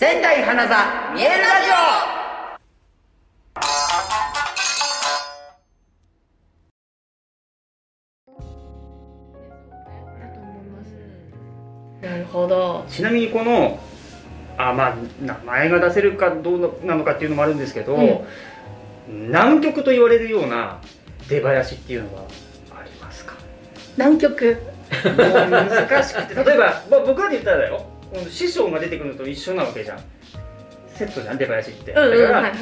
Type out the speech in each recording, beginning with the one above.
仙台花座見えるラジなるほど。ちなみにこのあまあ名前が出せるかどうなのかっていうのもあるんですけど、南極と言われるような出囃子っていうのはありますか？南極。難しくて例えば、まあ、僕らで言ったらだよ師匠が出てくるのと一緒なわけじゃん。セットじゃん出囃子って、だから、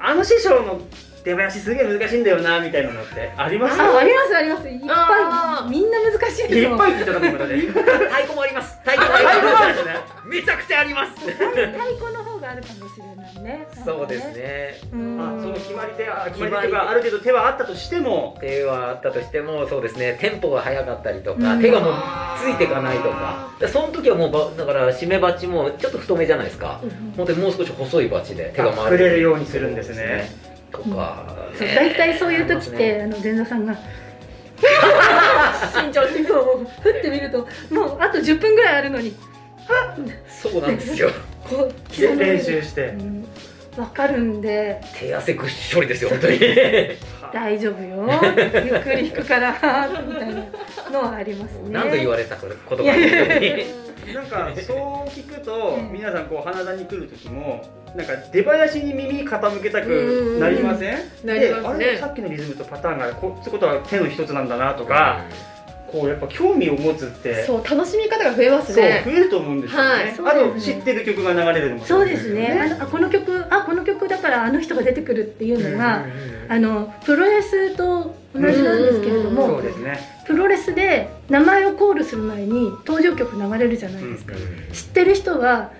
あの師匠の出囃子すげえ難しいんだよなみたいなのってあります？あありますあります。いっぱいみんな難しいですよ。いっぱいって言ったら今だね太鼓もあります。太鼓もありまますめちゃくちゃあります。太鼓のあるかもしれないね。そうですね。うん。あその決まり手あ決まり手というかある程度手はあったとしても手はあったとしてもそうですね。テンポが速かったりとか、うん。手がもうついていかないとか。でその時はもうばだから締め鉢もちょっと太めじゃないですか、うん本当にもう少し細い鉢で手が回触れるようにするんですね。とか、そうね大体そういう時って、あの前座さんが慎重にそう振ってみるともうあと10分ぐらいあるのに。そうなんですよこうで練習して。うかるんで。手汗ぐっしょりですよ 本当に。大丈夫よ。ゆっくり弾くからみたいなのはありますね。何度言われたこといがやいやいや。本なんかそう聞くとうん。皆さんこう花壇に来る時もなんか出囃子に耳傾けたくなりません？なりますね。であれさっきのリズムとパターンがこってことは手の一つなんだなとか、こうやっぱ興味を持つってそう楽しみ方が増えますそうね増えると思うんですよね、はいね。あと知ってる曲が流れるのもそうですね。あよのあこの曲あこの曲だからあの人が出てくるっていうのが、うんあのプロレスと同じなんですけれども、そうですね。プロレスで名前をコールする前に登場曲流れるじゃないですか、知ってる人は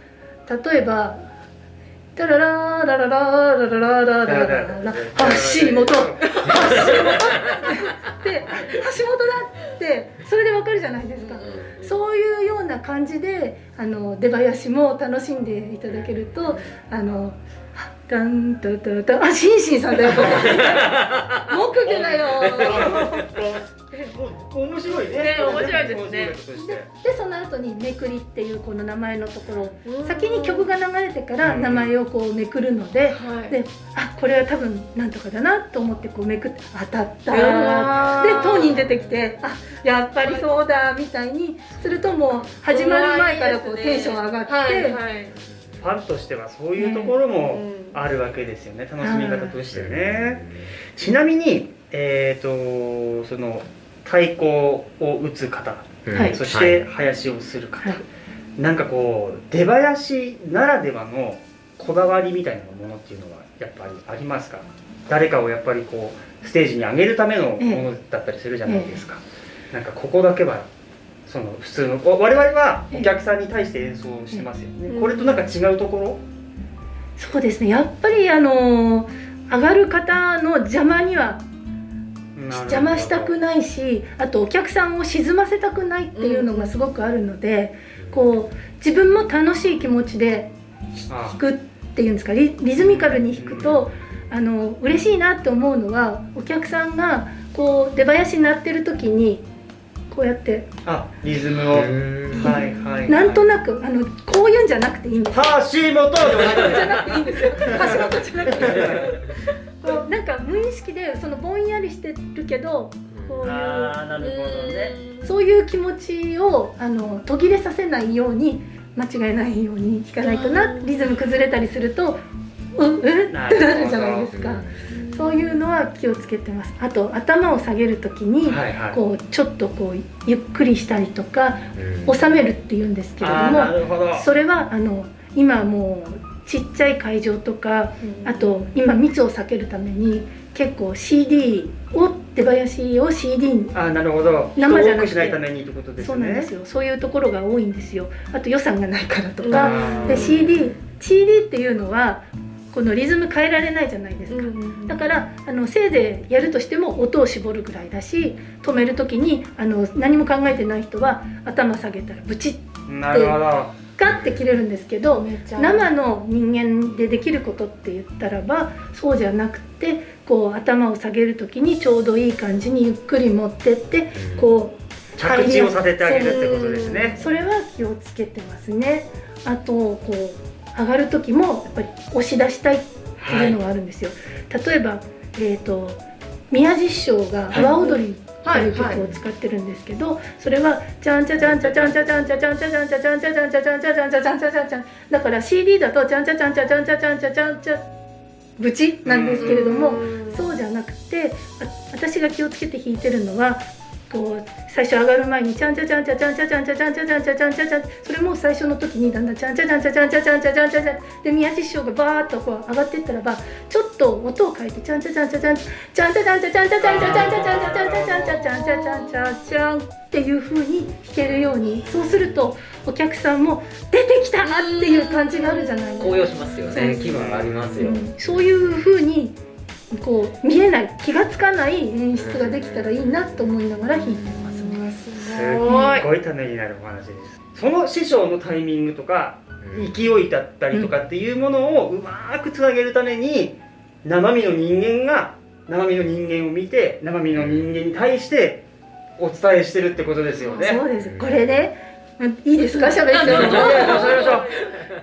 例えば「タラララララララララララララ橋本橋本」って橋本だってそれでわかるじゃないですか。そういうような感じであの出囃子も楽しんでいただけるとあの「タンタタタあシンシンさんだよこれ。木魚だよ」お 面白いね。ね面白いですね。面白いこととして。でその後に「めくり」っていうこの名前のところ。うん。先に曲が流れてからうん。名前をこうめくるので、はい。であこれは多分なんとかだなと思ってこうめくって当たった。で当人出てきてあやっぱりそうだみたいにするともう始まる前からこうテンション上がって、はいはい。ファンとしてはそういうところもうん。あるわけですよね。楽しみ方としてね。ちなみにえっ、とその太鼓を打つ方。はい。そして林をする方、はい。なんかこう出囃子ならではのこだわりみたいなものっていうのはやっぱりありますか？誰かをやっぱりこうステージに上げるためのものだったりするじゃないですか、なんかここだけはその普通のわ我々はお客さんに対して演奏してますよね、うん。これとなんか違うところ、そうですね。やっぱりあの上がる方の邪魔には邪魔したくないしあとお客さんを沈ませたくないっていうのがすごくあるので、こう自分も楽しい気持ちであ弾くっていうんですかリリズミカルに弾くと、あの嬉しいなって思うのはお客さんがこう出囃子になってる時にこうやってあリズムを、うんはいはいなんとなくあのこういうんじゃなくていいんです橋本じゃなくていいんですよ。橋本じゃなくてなんか無意識でそのぼんやりしてるけどこういうああなるほどね。そういう気持ちをあの途切れさせないように間違えないように弾かないとなリズム崩れたりするとううってなるじゃないですか。そういうのは気をつけてます。あと頭を下げる時に、はいはい。こうちょっとこうゆっくりしたりとか収めるっていうんですけれどもど。それはあの今もうちっちゃい会場とかあと今密を避けるために結構 CD を出囃子を CD にあーなるほど。生じゃなくしないためにってことですね。そうなんですよ。そういうところが多いんですよ。あと予算がないからとうんかで CD, CD っていうのはこのリズム変えられないじゃないですか、だからあのせいぜいやるとしても音を絞るぐらいだし止める時にあの何も考えてない人は頭下げたらブチッなるほどガッて切れるんですけど生の人間でできることって言ったらばそうじゃなくてこう頭を下げる時にちょうどいい感じにゆっくり持ってってこう着地をさせてあげるってことですね。それは気をつけてますね。あとこう上がる時もやっぱり押し出したいっていうのがあるんですよ。例えば、えー、と宮地師匠が「阿波踊り」という曲を使ってるんですけど、それは「チャンチャチャンチャチャンチャチャンチャチャンチャチャンチャチャンチャチャンチャチャンチャチャンチャチャンチャチャンチャだから CD だと「チャンチャチャンチャチャンチャチャンチャチャンチャ」ブチなんですけれどもそうじゃなくてあ私が気をつけて弾いてるのはこう最初上がる前にちゃんちゃチャんちゃちゃんちゃチャんちゃちゃんチャチャんちゃちゃんチャチャんそれも最初の時にだんだんちゃんちゃチャんちゃちゃんちゃチャんちゃで宮地師匠がバーッとこう上がってったらばちょっと音を変えてちゃんちゃちゃんちゃちゃんちゃんちゃちゃんちゃちゃんちゃちゃんちゃちゃんちゃちゃんちゃちゃんちゃんちゃちゃんちゃちゃんちゃチャんっていう風に弾けるようにそうするとお客さんも出てきたっていう感じがあるじゃないですか高揚しますよね気分ありますよそういう風にこう見えない気がつかない演出ができたらいいなと思いながら弾いてます。ね。すすごいごいためになるお話です。その師匠のタイミングとかうん。勢いだったりとかっていうものをうまくつなげるために生身の人間が生身の人間を見て生身の人間に対してお伝えしてるってことですよね。そうです。これね、いいですか？喋っちゃ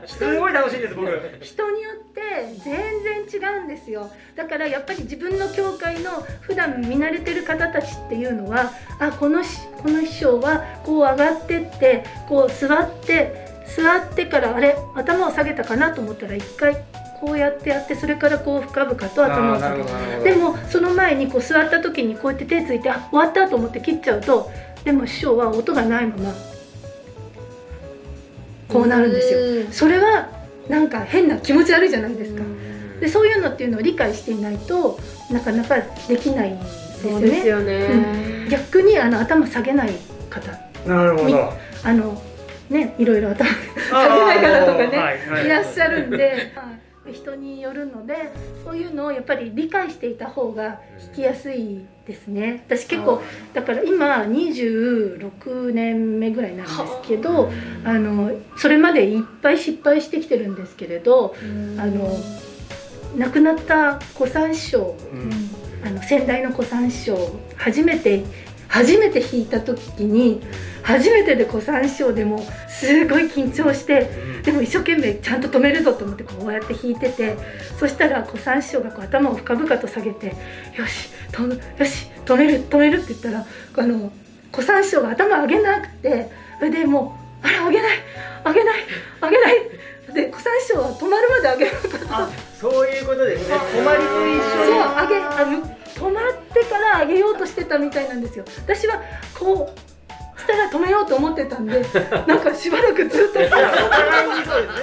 すごい楽しいです僕。人によって全然違うんですよ。だからやっぱり自分の教会の普段見慣れてる方たちっていうのはあこのしこの師匠はこう上がってってこう座って座ってからあれ頭を下げたかなと思ったら一回こうやってやってそれからこう深々と頭を下げるでもその前にこう座った時にこうやって手ついてあ終わったと思って切っちゃうとでも師匠は音がないままこうなるんですよ。それはなんか変な気持ち悪いじゃないですか。でそういうのっていうのを理解していないとなかなかできないんですよそうですね。よね。逆にあの頭下げない方なるほどあのねいろいろ頭あ下げない方とかねはいはいいらっしゃるんで、は い人によるのでそういうのをやっぱり理解していた方が弾きやすいですね。私結構だから今26年目ぐらいなんですけどあのそれまでいっぱい失敗してきてるんですけれどあの亡くなった小三師匠うん。あの先代の小三師匠初めて初めて弾いた時に初めてで小三師匠でもすごい緊張してでも一生懸命ちゃんと止めるぞと思ってこうやって弾いててそしたら小三師匠がこう頭を深々と下げて「よしとよし止める止める」って言ったらあの小三師匠が頭上げなくてそれでもう「あら上げない上げない上げない」で小三師匠は止まるまで上げなかった。あそういうことですね。泊まりと一そう緒に上げあの止まってから上げようとしてたみたいなんですよ。私はこうしたら止めようと思ってたんで なんかしばらくずっと。いやお互いにそうですね。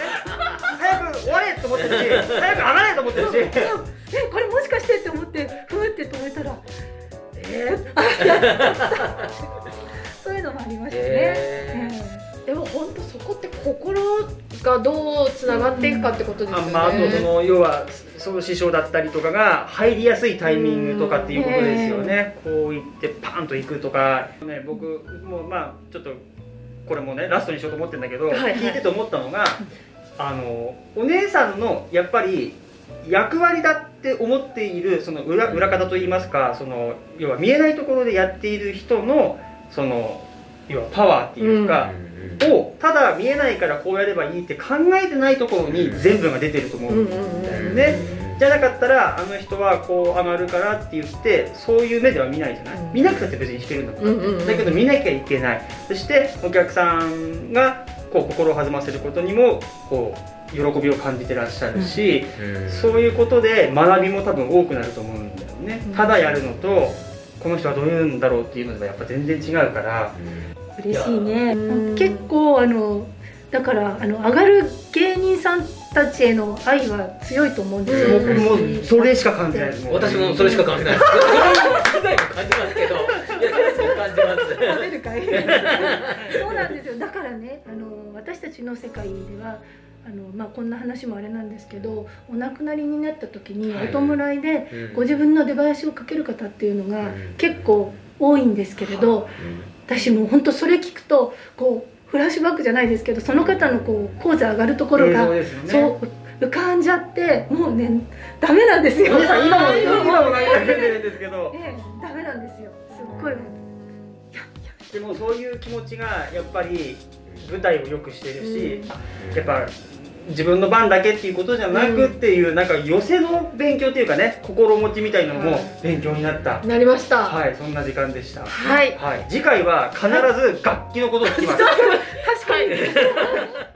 早く終われと思ってるし早く上がれと思ってるし。えこれもしかしてって思ってふーって止めたらえー、そういうのもありましたね、へえでも本当そこって心がどうつながっていくかってことですよね。あまあ、あとその要はその師匠だったりとかが入りやすいタイミングとかっていうことですよね、こう言ってパーンと行くとか、ね、僕もまあちょっとこれもねラストにしようと思ってるんだけど、はいはい。聞いてて思ったのがあのお姉さんのやっぱり役割だって思っているその裏裏方といいますかその要は見えないところでやっている人のその要はパワーっていうか、をただ見えないからこうやればいいって考えてないところに全部が出てると思う。んだよね。じゃなかったらあの人はこう上がるからって言ってそういう目では見ないじゃない、うん。見なくたって別に弾けるんだから、うんうんうんだけど見なきゃいけない。そしてお客さんがこう心を弾ませることにもこう喜びを感じてらっしゃるし、そういうことで学びも多分多くなると思うんだよね、うん。ただやるのとこの人はどういうんだろうっていうのではやっぱ全然違うから、嬉しいね。うん結構あのだからあの上がる芸人さんたちへの愛は強いと思うんですよ、うん僕もそれしか感じないで私もそれしか感じない。です。以外も感じますけど、いや感じます。食べるかいそうなんですよだからねあの私たちの世界ではあの、まあ、こんな話もあれなんですけどお亡くなりになった時にはいお弔いでうんご自分の出囃子をかける方っていうのがうん結構多いんですけれど私もう本当それ聞くとこうフラッシュバックじゃないですけどその方のこう講座上がるところがねそう浮かんじゃってもうねダメなんですよ。今も 今も投げられてるんですけどええダメなんですよ。すっごい。でもそういう気持ちがやっぱり舞台を良くしてるし、やっぱ自分の番だけっていうことじゃなくっていう、なんか寄せの勉強っていうかね心持ちみたいなのも勉強になった、なりました。ははいそんな時間でした。い。はい。次回は必ず楽器のことを聞きます。確かに